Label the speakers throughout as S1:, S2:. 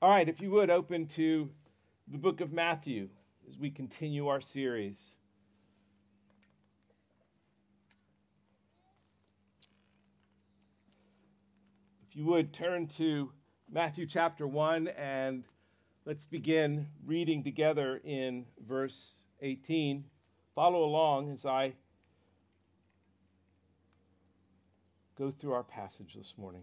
S1: All right, if you would open to the book of Matthew as we continue our series. If you would turn to Matthew chapter 1 and let's begin reading together in verse 18. Follow along as I go through our passage this morning.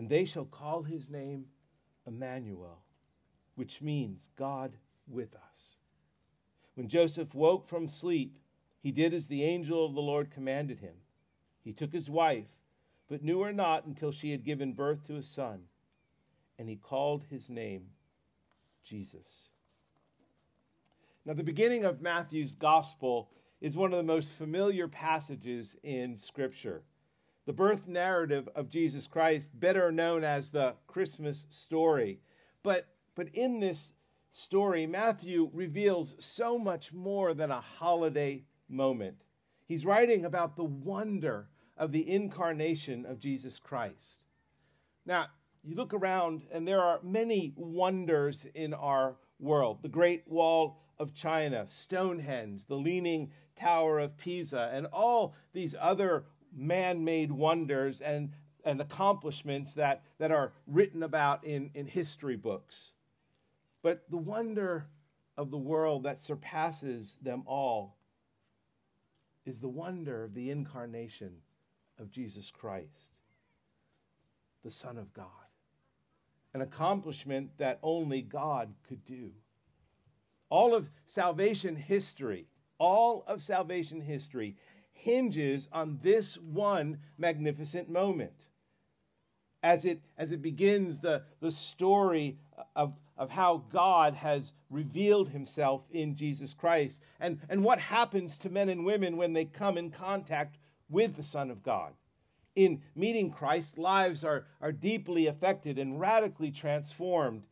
S1: and they shall call his name Emmanuel, which means God with us. When Joseph woke from sleep, he did as the angel of the Lord commanded him. He took his wife, but knew her not until she had given birth to a son, and he called his name Jesus. Now, the beginning of Matthew's gospel is one of the most familiar passages in Scripture the birth narrative of Jesus Christ, better known as the Christmas story. But, but in this story, Matthew reveals so much more than a holiday moment. He's writing about the wonder of the incarnation of Jesus Christ. Now, you look around, and there are many wonders in our world the Great Wall of China, Stonehenge, the Leaning Tower of Pisa, and all these other man made wonders and, and accomplishments that, that are written about in, in history books. But the wonder of the world that surpasses them all is the wonder of the incarnation of Jesus Christ, the Son of God, an accomplishment that only God could do. All of salvation history, all of salvation history hinges on this one magnificent moment. As it, as it begins the, the story of, of how God has revealed himself in Jesus Christ and, and what happens to men and women when they come in contact with the Son of God. In meeting Christ, lives are, are deeply affected and radically transformed,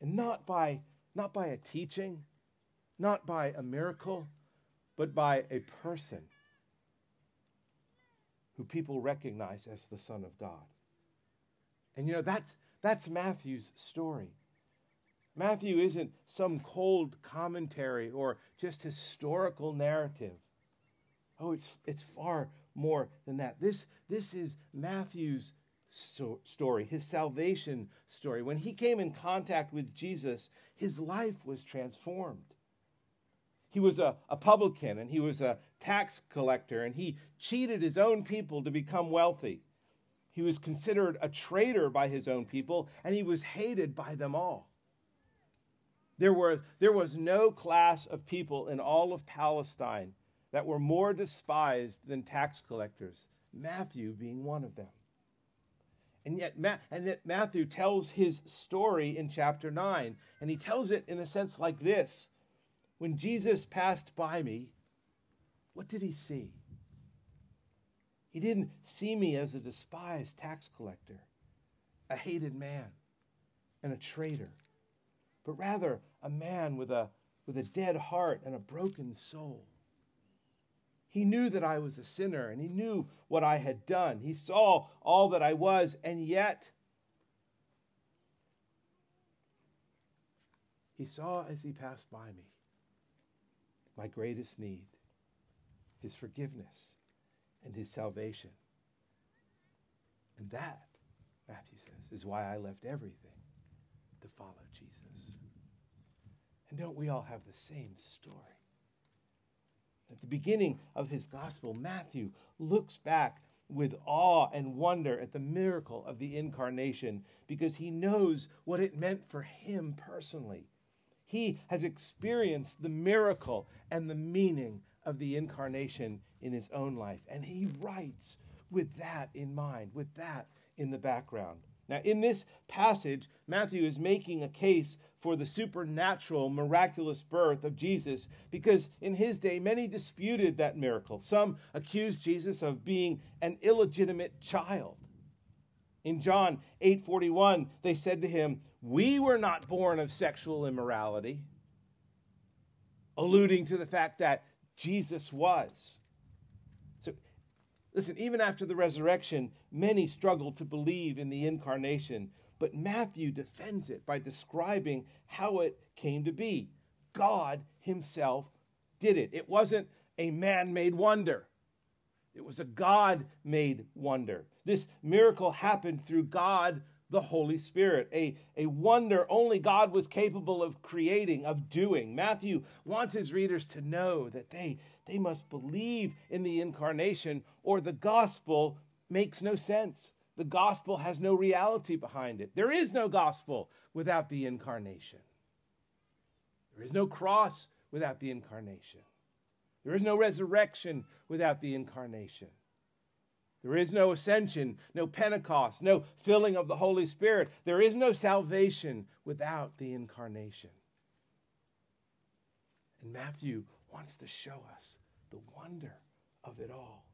S1: and not by, not by a teaching, not by a miracle, but by a person who people recognize as the Son of God. And you know, that's, that's Matthew's story. Matthew isn't some cold commentary or just historical narrative. Oh, it's, it's far more than that. This, this is Matthew's so, story, his salvation story. When he came in contact with Jesus, his life was transformed. He was a, a publican and he was a tax collector, and he cheated his own people to become wealthy. He was considered a traitor by his own people, and he was hated by them all. There, were, there was no class of people in all of Palestine that were more despised than tax collectors, Matthew being one of them. And yet, Ma- and yet Matthew tells his story in chapter 9, and he tells it in a sense like this When Jesus passed by me, what did he see? He didn't see me as a despised tax collector, a hated man, and a traitor, but rather a man with a, with a dead heart and a broken soul. He knew that I was a sinner and he knew what I had done. He saw all that I was, and yet he saw as he passed by me my greatest need his forgiveness, and his salvation. And that, Matthew says, is why I left everything to follow Jesus. And don't we all have the same story? At the beginning of his gospel, Matthew looks back with awe and wonder at the miracle of the incarnation because he knows what it meant for him personally. He has experienced the miracle and the meaning of the incarnation in his own life. And he writes with that in mind, with that in the background. Now, in this passage, Matthew is making a case for the supernatural, miraculous birth of Jesus because in his day, many disputed that miracle. Some accused Jesus of being an illegitimate child. In John 8:41, they said to him, "We were not born of sexual immorality," alluding to the fact that Jesus was. So listen, even after the resurrection, many struggled to believe in the incarnation, but Matthew defends it by describing how it came to be. God himself did it. It wasn't a man made wonder. It was a God made wonder. This miracle happened through God the Holy Spirit, a, a wonder only God was capable of creating, of doing. Matthew wants his readers to know that they, they must believe in the incarnation, or the gospel makes no sense. The gospel has no reality behind it. There is no gospel without the incarnation. There is no cross without the incarnation. There is no resurrection without the incarnation. There is no ascension, no Pentecost, no filling of the Holy Spirit. There is no salvation without the incarnation. And Matthew wants to show us the wonder of it all.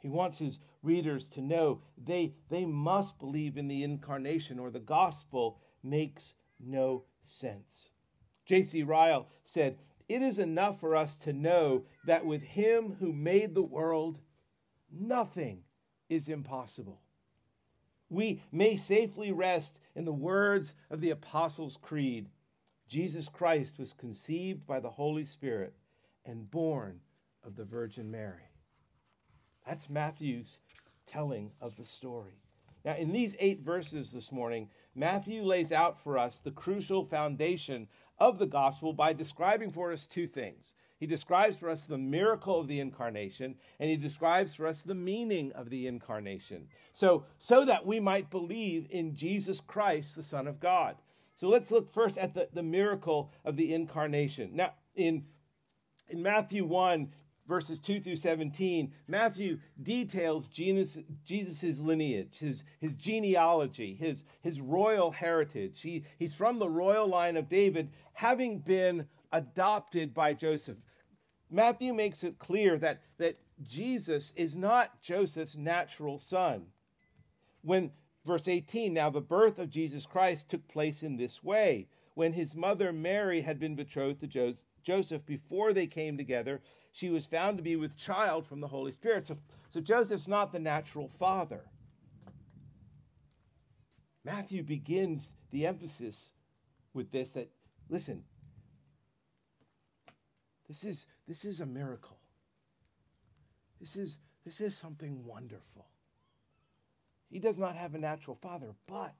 S1: He wants his readers to know they, they must believe in the incarnation or the gospel makes no sense. J.C. Ryle said, It is enough for us to know that with him who made the world, nothing is impossible. We may safely rest in the words of the Apostles' Creed Jesus Christ was conceived by the Holy Spirit and born of the Virgin Mary. That's Matthew's telling of the story. Now, in these eight verses this morning, Matthew lays out for us the crucial foundation of the gospel by describing for us two things he describes for us the miracle of the incarnation, and he describes for us the meaning of the incarnation. So, so that we might believe in Jesus Christ, the Son of God. So let's look first at the, the miracle of the incarnation. Now, in, in Matthew 1, verses 2 through 17, Matthew details Jesus' lineage, his, his genealogy, his, his royal heritage. He, he's from the royal line of David, having been adopted by Joseph. Matthew makes it clear that, that Jesus is not Joseph's natural son. When, verse 18, now the birth of Jesus Christ took place in this way. When his mother Mary had been betrothed to Joseph before they came together, she was found to be with child from the Holy Spirit. So, so Joseph's not the natural father. Matthew begins the emphasis with this that, listen, this is, this is a miracle. This is, this is something wonderful. He does not have a natural father, but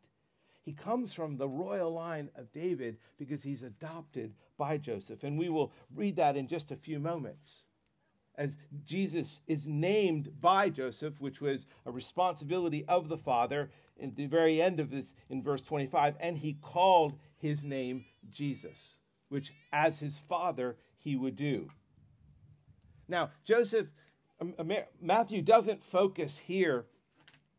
S1: he comes from the royal line of David because he's adopted by Joseph. And we will read that in just a few moments. As Jesus is named by Joseph, which was a responsibility of the Father, in the very end of this, in verse 25, and he called his name Jesus, which as his father he would do. Now, Joseph, um, Matthew doesn't focus here,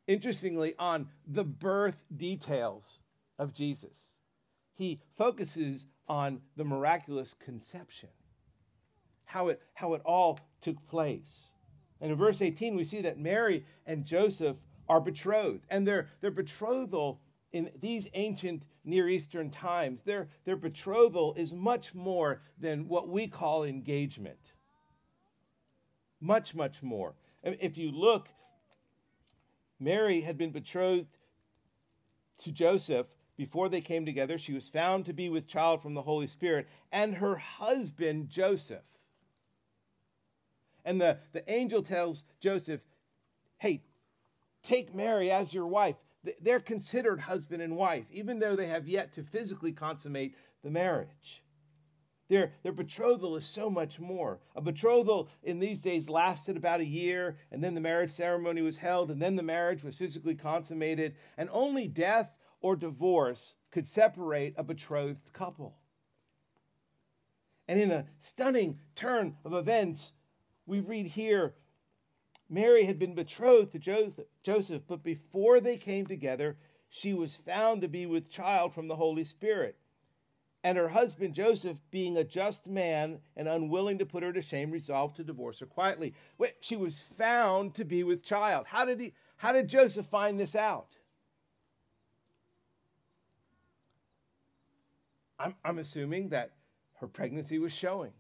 S1: interestingly, on the birth details of Jesus. He focuses on the miraculous conception, how it, how it all took place. And in verse 18, we see that Mary and Joseph are betrothed, and their, their betrothal in these ancient Near Eastern times, their, their betrothal is much more than what we call engagement. Much, much more. If you look, Mary had been betrothed to Joseph before they came together. She was found to be with child from the Holy Spirit, and her husband, Joseph. And the, the angel tells Joseph, Hey, take Mary as your wife they're considered husband and wife, even though they have yet to physically consummate the marriage. Their, their betrothal is so much more. A betrothal in these days lasted about a year, and then the marriage ceremony was held, and then the marriage was physically consummated, and only death or divorce could separate a betrothed couple. And in a stunning turn of events, we read here Mary had been betrothed to Joseph, but before they came together, she was found to be with child from the Holy Spirit. And her husband Joseph, being a just man and unwilling to put her to shame, resolved to divorce her quietly. Wait, she was found to be with child. How did he how did Joseph find this out? I'm, I'm assuming that her pregnancy was showing.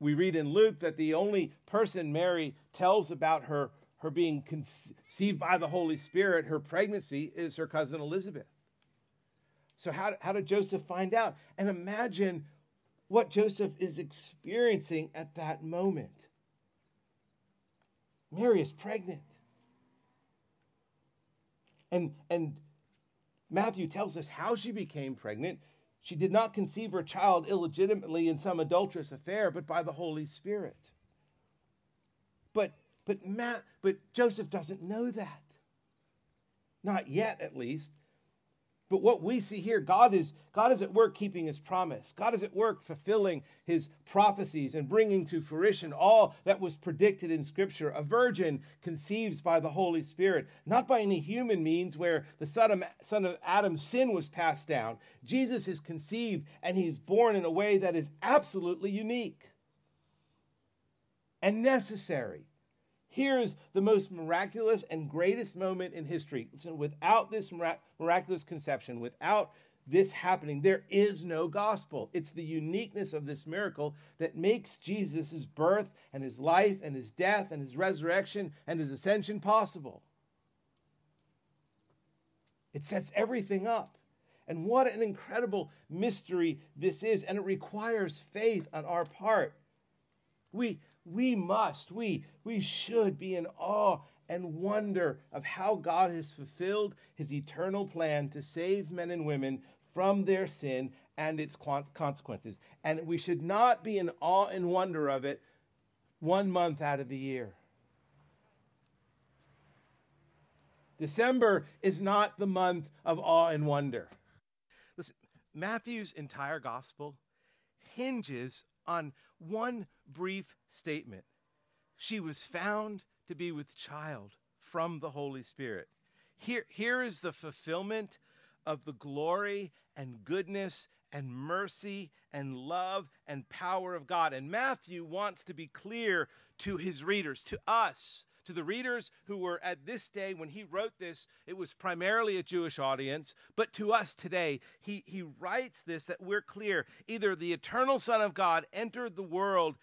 S1: We read in Luke that the only person Mary tells about her, her being conceived by the Holy Spirit, her pregnancy, is her cousin Elizabeth. So, how, how did Joseph find out? And imagine what Joseph is experiencing at that moment. Mary is pregnant. And, and Matthew tells us how she became pregnant. She did not conceive her child illegitimately in some adulterous affair, but by the Holy Spirit. But but Matt, but Joseph doesn't know that. Not yet, at least. But what we see here, God is, God is at work keeping his promise. God is at work fulfilling his prophecies and bringing to fruition all that was predicted in Scripture. A virgin conceives by the Holy Spirit, not by any human means where the son of, son of Adam's sin was passed down. Jesus is conceived and he's born in a way that is absolutely unique and necessary. Here's the most miraculous and greatest moment in history. Listen, without this miraculous conception, without this happening, there is no gospel. It's the uniqueness of this miracle that makes Jesus' birth and his life and his death and his resurrection and his ascension possible. It sets everything up. And what an incredible mystery this is. And it requires faith on our part. We, we must, we, we should be in awe and wonder of how God has fulfilled his eternal plan to save men and women from their sin and its consequences. And we should not be in awe and wonder of it one month out of the year. December is not the month of awe and wonder. Listen, Matthew's entire gospel hinges on one brief statement. She was found to be with child from the Holy Spirit. Here, here is the fulfillment of the glory and goodness and mercy and love and power of God. And Matthew wants to be clear to his readers, to us, to the readers who were at this day when he wrote this, it was primarily a Jewish audience, but to us today, he, he writes this that we're clear. Either the eternal Son of God entered the world,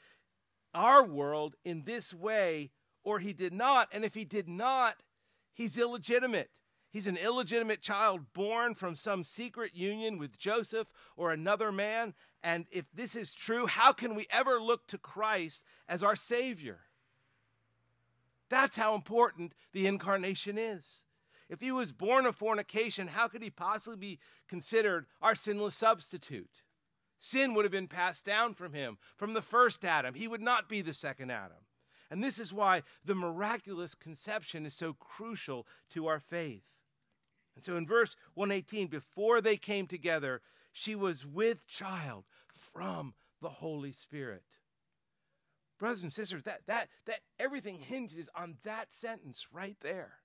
S1: our world, in this way, or he did not. And if he did not, he's illegitimate. He's an illegitimate child born from some secret union with Joseph or another man. And if this is true, how can we ever look to Christ as our Savior? That's how important the incarnation is. If he was born of fornication, how could he possibly be considered our sinless substitute? Sin would have been passed down from him, from the first Adam. He would not be the second Adam. And this is why the miraculous conception is so crucial to our faith. And so in verse 118, before they came together, she was with child from the Holy Spirit. Brothers and sisters, that, that, that everything hinges on that sentence right there.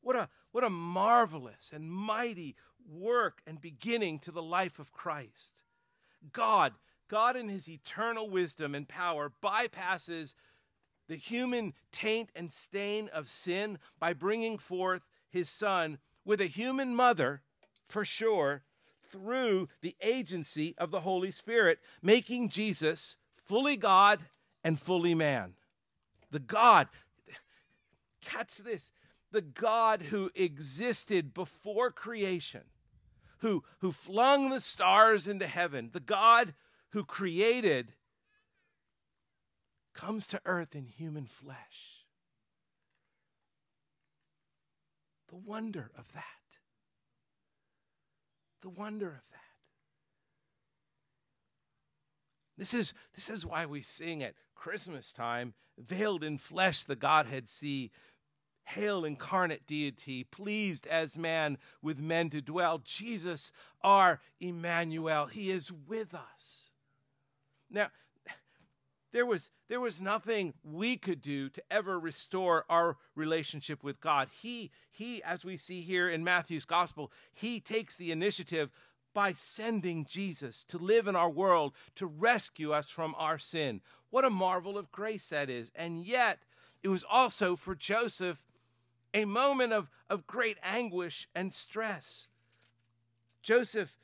S1: What a, what a marvelous and mighty work and beginning to the life of Christ. God, God in his eternal wisdom and power bypasses the human taint and stain of sin by bringing forth his son with a human mother, for sure, through the agency of the Holy Spirit, making Jesus fully God and fully man. The God, catch this, the God who existed before creation, who, who flung the stars into heaven, the God who created, comes to earth in human flesh. The wonder of that. The wonder of that. This is, this is why we sing at Christmas time, veiled in flesh, the Godhead see. Hail, incarnate deity, pleased as man with men to dwell. Jesus, our Emmanuel, he is with us. Now, there was, there was nothing we could do to ever restore our relationship with God. He, he, as we see here in Matthew's gospel, he takes the initiative by sending Jesus to live in our world to rescue us from our sin. What a marvel of grace that is. And yet, it was also for Joseph a moment of, of great anguish and stress. Joseph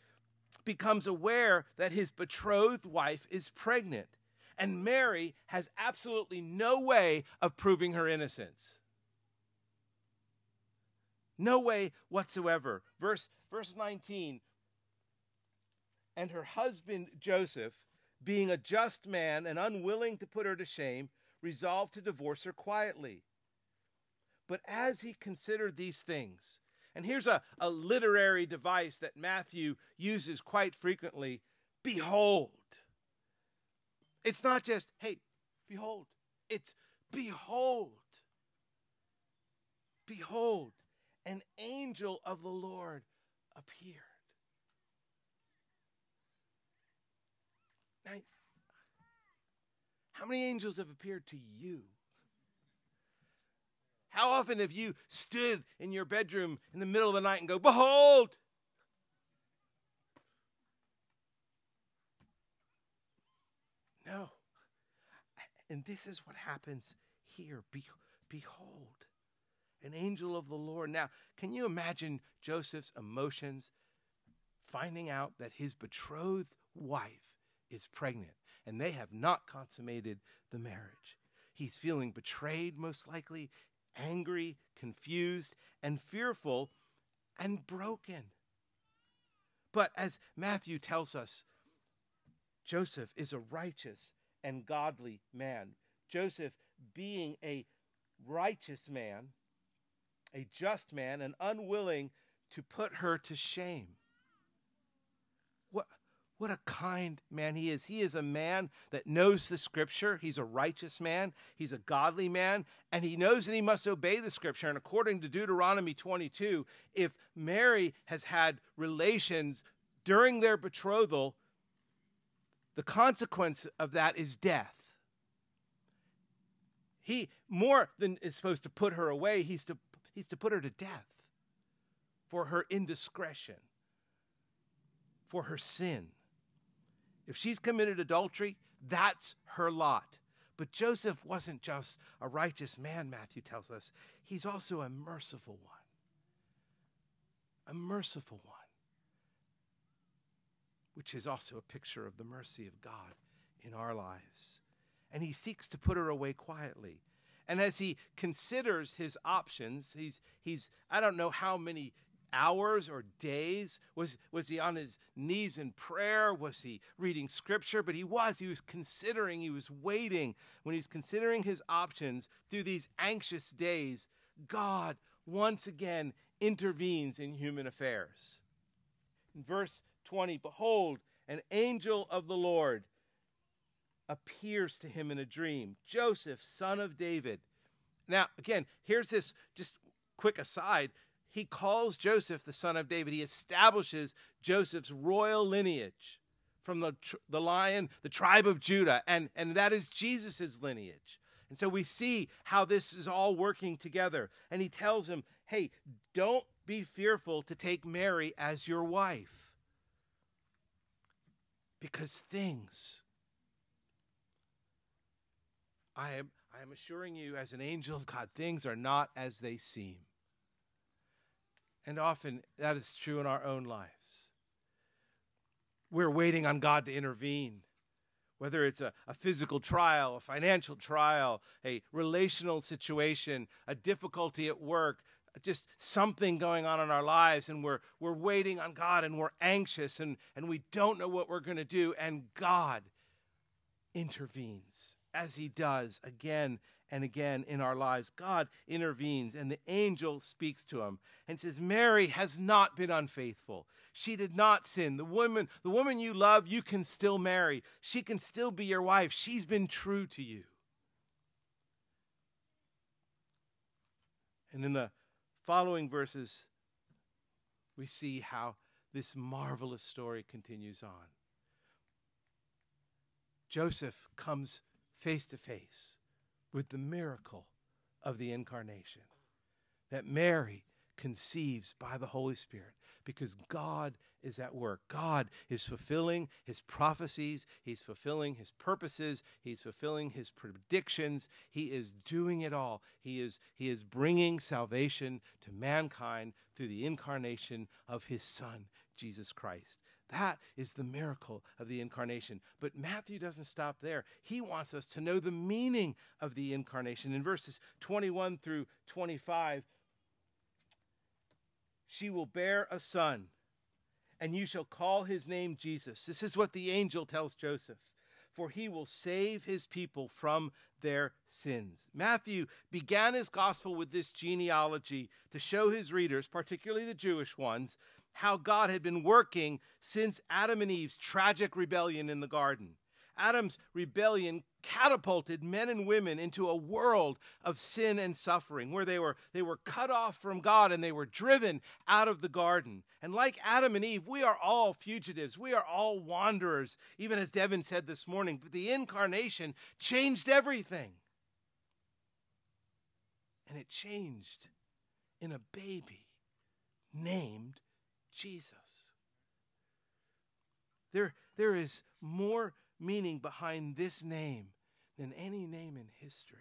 S1: becomes aware that his betrothed wife is pregnant, and Mary has absolutely no way of proving her innocence. No way whatsoever. Verse, verse 19 and her husband Joseph, being a just man and unwilling to put her to shame, resolved to divorce her quietly. But as he considered these things, and here's a, a literary device that Matthew uses quite frequently behold. It's not just, hey, behold. It's behold. Behold, an angel of the Lord appeared. Now, how many angels have appeared to you? How often have you stood in your bedroom in the middle of the night and go, Behold! No. And this is what happens here. Be- behold, an angel of the Lord. Now, can you imagine Joseph's emotions finding out that his betrothed wife is pregnant and they have not consummated the marriage. He's feeling betrayed, most likely, angry, confused, and fearful and broken. But as Matthew tells us, Joseph is a righteous and godly man. Joseph, being a righteous man, a just man, and unwilling to put her to shame. What, a kind man he is. He is a man that knows the scripture. He's a righteous man. He's a godly man. And he knows that he must obey the scripture. And according to Deuteronomy 22, if Mary has had relations during their betrothal, the consequence of that is death. He, more than is supposed to put her away, he's to, he's to put her to death for her indiscretion, for her sin. If she's committed adultery, that's her lot. But Joseph wasn't just a righteous man, Matthew tells us. He's also a merciful one. A merciful one, which is also a picture of the mercy of God in our lives. And he seeks to put her away quietly. And as he considers his options, he's, he's I don't know how many hours or days? Was, was he on his knees in prayer? Was he reading scripture? But he was. He was considering, he was waiting. When he's considering his options through these anxious days, God once again intervenes in human affairs. In verse 20, behold, an angel of the Lord appears to him in a dream Joseph, son of David. Now, again, here's this just quick aside he calls Joseph the son of David. He establishes Joseph's royal lineage from the, the lion, the tribe of Judah, and, and that is Jesus' lineage. And so we see how this is all working together. And he tells him, hey, don't be fearful to take Mary as your wife. Because things, I am, I am assuring you, as an angel of God, things are not as they seem. And often that is true in our own lives. We're waiting on God to intervene, whether it's a, a physical trial, a financial trial, a relational situation, a difficulty at work, just something going on in our lives, and we're, we're waiting on God and we're anxious and, and we don't know what we're going to do, and God intervenes as He does again and again in our lives. God intervenes, and the angel speaks to him and says, Mary has not been unfaithful. She did not sin. The woman, the woman you love, you can still marry. She can still be your wife. She's been true to you. And in the following verses, we see how this marvelous story continues on. Joseph comes face to face with the miracle of the incarnation that Mary conceives by the Holy Spirit because God is at work. God is fulfilling his prophecies, he's fulfilling his purposes, he's fulfilling his predictions. He is doing it all. He is he is bringing salvation to mankind through the incarnation of his son Jesus Christ. That is the miracle of the incarnation. But Matthew doesn't stop there. He wants us to know the meaning of the incarnation. In verses 21 through 25, she will bear a son, and you shall call his name Jesus. This is what the angel tells Joseph. For he will save his people from their sins. Matthew began his gospel with this genealogy to show his readers, particularly the Jewish ones, how God had been working since Adam and Eve's tragic rebellion in the garden. Adam's rebellion catapulted men and women into a world of sin and suffering where they were, they were cut off from God and they were driven out of the garden. And like Adam and Eve, we are all fugitives. We are all wanderers, even as Devin said this morning. But the incarnation changed everything. And it changed in a baby named Jesus. There, there is more meaning behind this name than any name in history.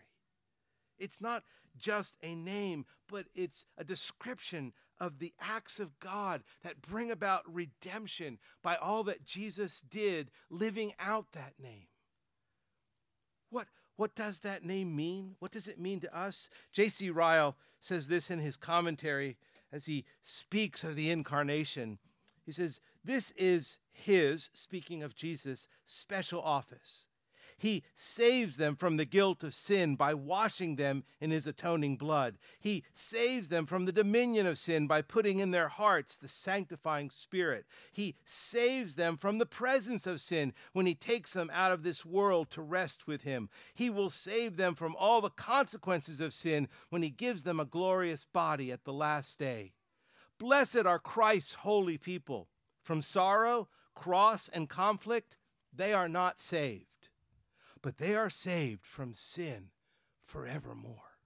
S1: It's not just a name, but it's a description of the acts of God that bring about redemption by all that Jesus did, living out that name. What, what does that name mean? What does it mean to us? J.C. Ryle says this in his commentary as he speaks of the incarnation. He says, This is his, speaking of Jesus, special office. He saves them from the guilt of sin by washing them in his atoning blood. He saves them from the dominion of sin by putting in their hearts the sanctifying spirit. He saves them from the presence of sin when he takes them out of this world to rest with him. He will save them from all the consequences of sin when he gives them a glorious body at the last day. Blessed are Christ's holy people. From sorrow, cross, and conflict, they are not saved but they are saved from sin forevermore.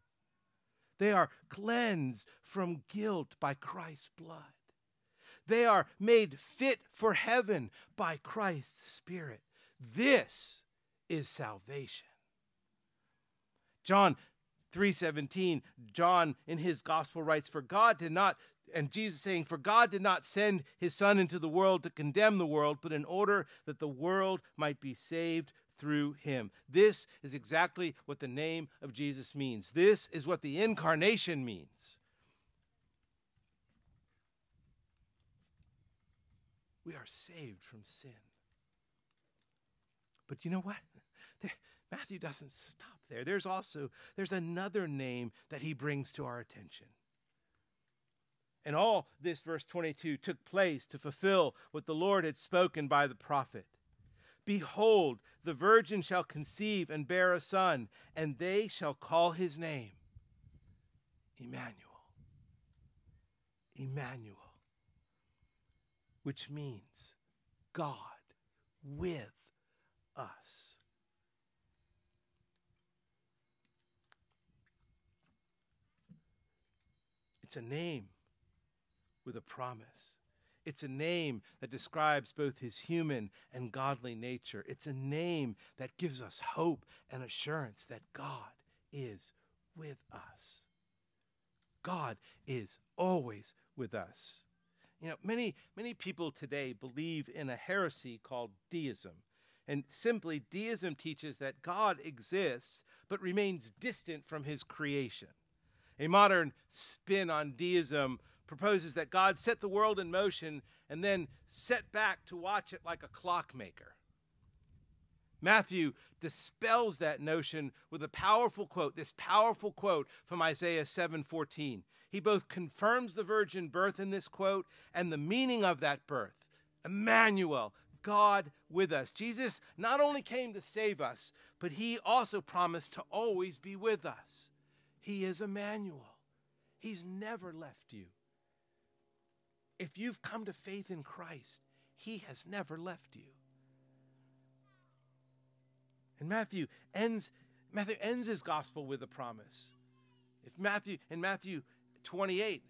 S1: They are cleansed from guilt by Christ's blood. They are made fit for heaven by Christ's Spirit. This is salvation. John 3:17 John in his gospel writes for God did not and Jesus saying for God did not send his son into the world to condemn the world but in order that the world might be saved through him. This is exactly what the name of Jesus means. This is what the incarnation means. We are saved from sin. But you know what? There, Matthew doesn't stop there. There's also there's another name that he brings to our attention. And all this verse 22 took place to fulfill what the Lord had spoken by the prophet. Behold, the virgin shall conceive and bear a son, and they shall call his name Emmanuel. Emmanuel, which means God with us. It's a name with a promise. It's a name that describes both his human and godly nature. It's a name that gives us hope and assurance that God is with us. God is always with us. You know, many, many people today believe in a heresy called deism. And simply, deism teaches that God exists but remains distant from his creation. A modern spin on deism proposes that God set the world in motion and then set back to watch it like a clockmaker. Matthew dispels that notion with a powerful quote, this powerful quote from Isaiah 7:14. He both confirms the virgin birth in this quote and the meaning of that birth. Emmanuel, God with us. Jesus not only came to save us, but he also promised to always be with us. He is Emmanuel. He's never left you. If you've come to faith in Christ, he has never left you. And Matthew ends Matthew ends his gospel with a promise. If Matthew in Matthew 28,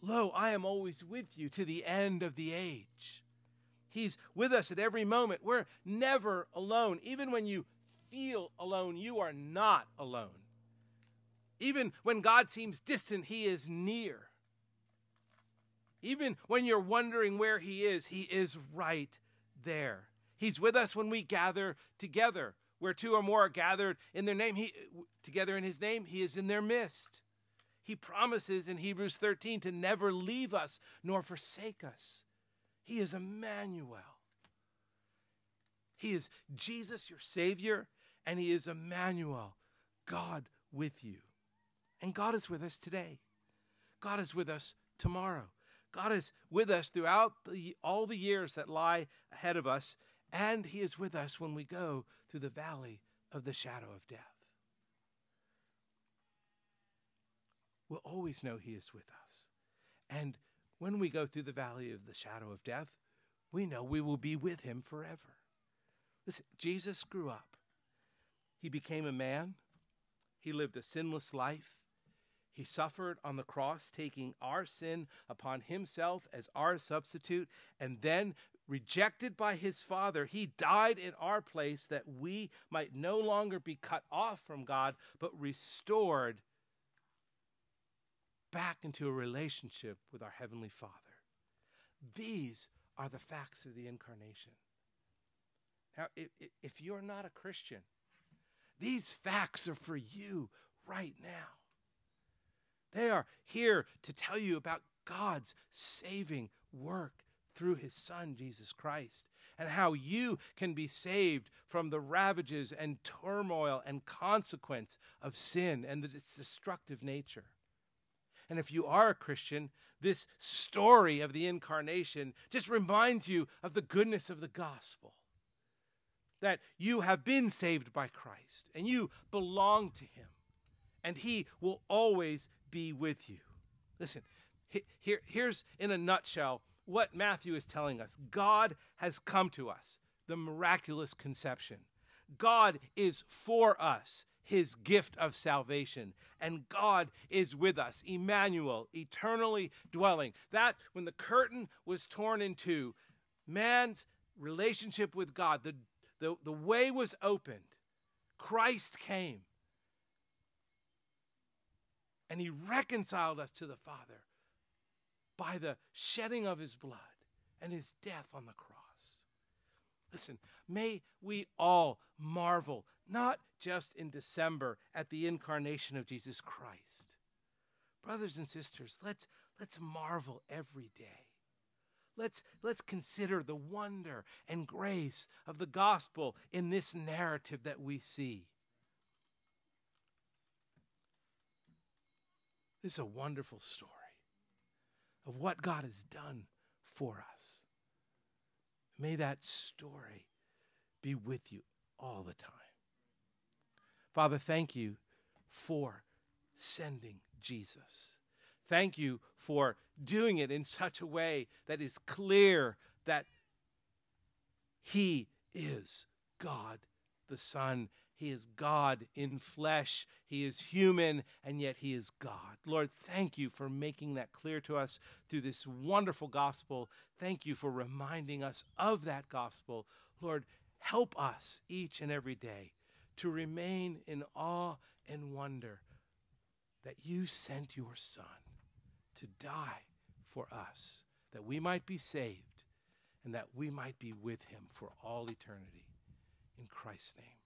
S1: lo, I am always with you to the end of the age. He's with us at every moment. We're never alone. Even when you feel alone, you are not alone. Even when God seems distant, he is near. Even when you're wondering where he is, he is right there. He's with us when we gather together where two or more are gathered in their name, he, together in his name, he is in their midst. He promises in Hebrews 13 to never leave us nor forsake us. He is Emmanuel. He is Jesus, your Savior, and He is Emmanuel, God with you. And God is with us today. God is with us tomorrow. God is with us throughout the, all the years that lie ahead of us, and He is with us when we go through the valley of the shadow of death. We'll always know He is with us. And when we go through the valley of the shadow of death, we know we will be with Him forever. Listen, Jesus grew up. He became a man. He lived a sinless life. He suffered on the cross, taking our sin upon himself as our substitute, and then rejected by his Father, he died in our place that we might no longer be cut off from God, but restored back into a relationship with our Heavenly Father. These are the facts of the incarnation. Now, if, you're not a Christian, these facts are for you right now. They are here to tell you about God's saving work through his Son, Jesus Christ, and how you can be saved from the ravages and turmoil and consequence of sin and its destructive nature. And if you are a Christian, this story of the incarnation just reminds you of the goodness of the gospel. That you have been saved by Christ and you belong to Him, and He will always be with you. Listen, here, here's in a nutshell what Matthew is telling us God has come to us, the miraculous conception. God is for us, his gift of salvation. And God is with us, Emmanuel, eternally dwelling. That, when the curtain was torn in two, man's relationship with God, the, the, the way was opened. Christ came. And he reconciled us to the Father by the shedding of his blood and his death on the cross. Listen, may we all marvel, not just in December at the incarnation of Jesus Christ. Brothers and sisters, let's, let's marvel every day. Let's, let's consider the wonder and grace of the gospel in this narrative that we see. This is a wonderful story of what God has done for us. May that story be with you all the time. Father, thank you for sending Jesus. Thank you for doing it in such a way that is clear that He is God the Son he is God in flesh. He is human, and yet He is God. Lord, thank you for making that clear to us through this wonderful gospel. Thank you for reminding us of that gospel. Lord, help us each and every day to remain in awe and wonder that you sent your Son to die for us, that we might be saved, and that we might be with Him for all eternity. In Christ's name.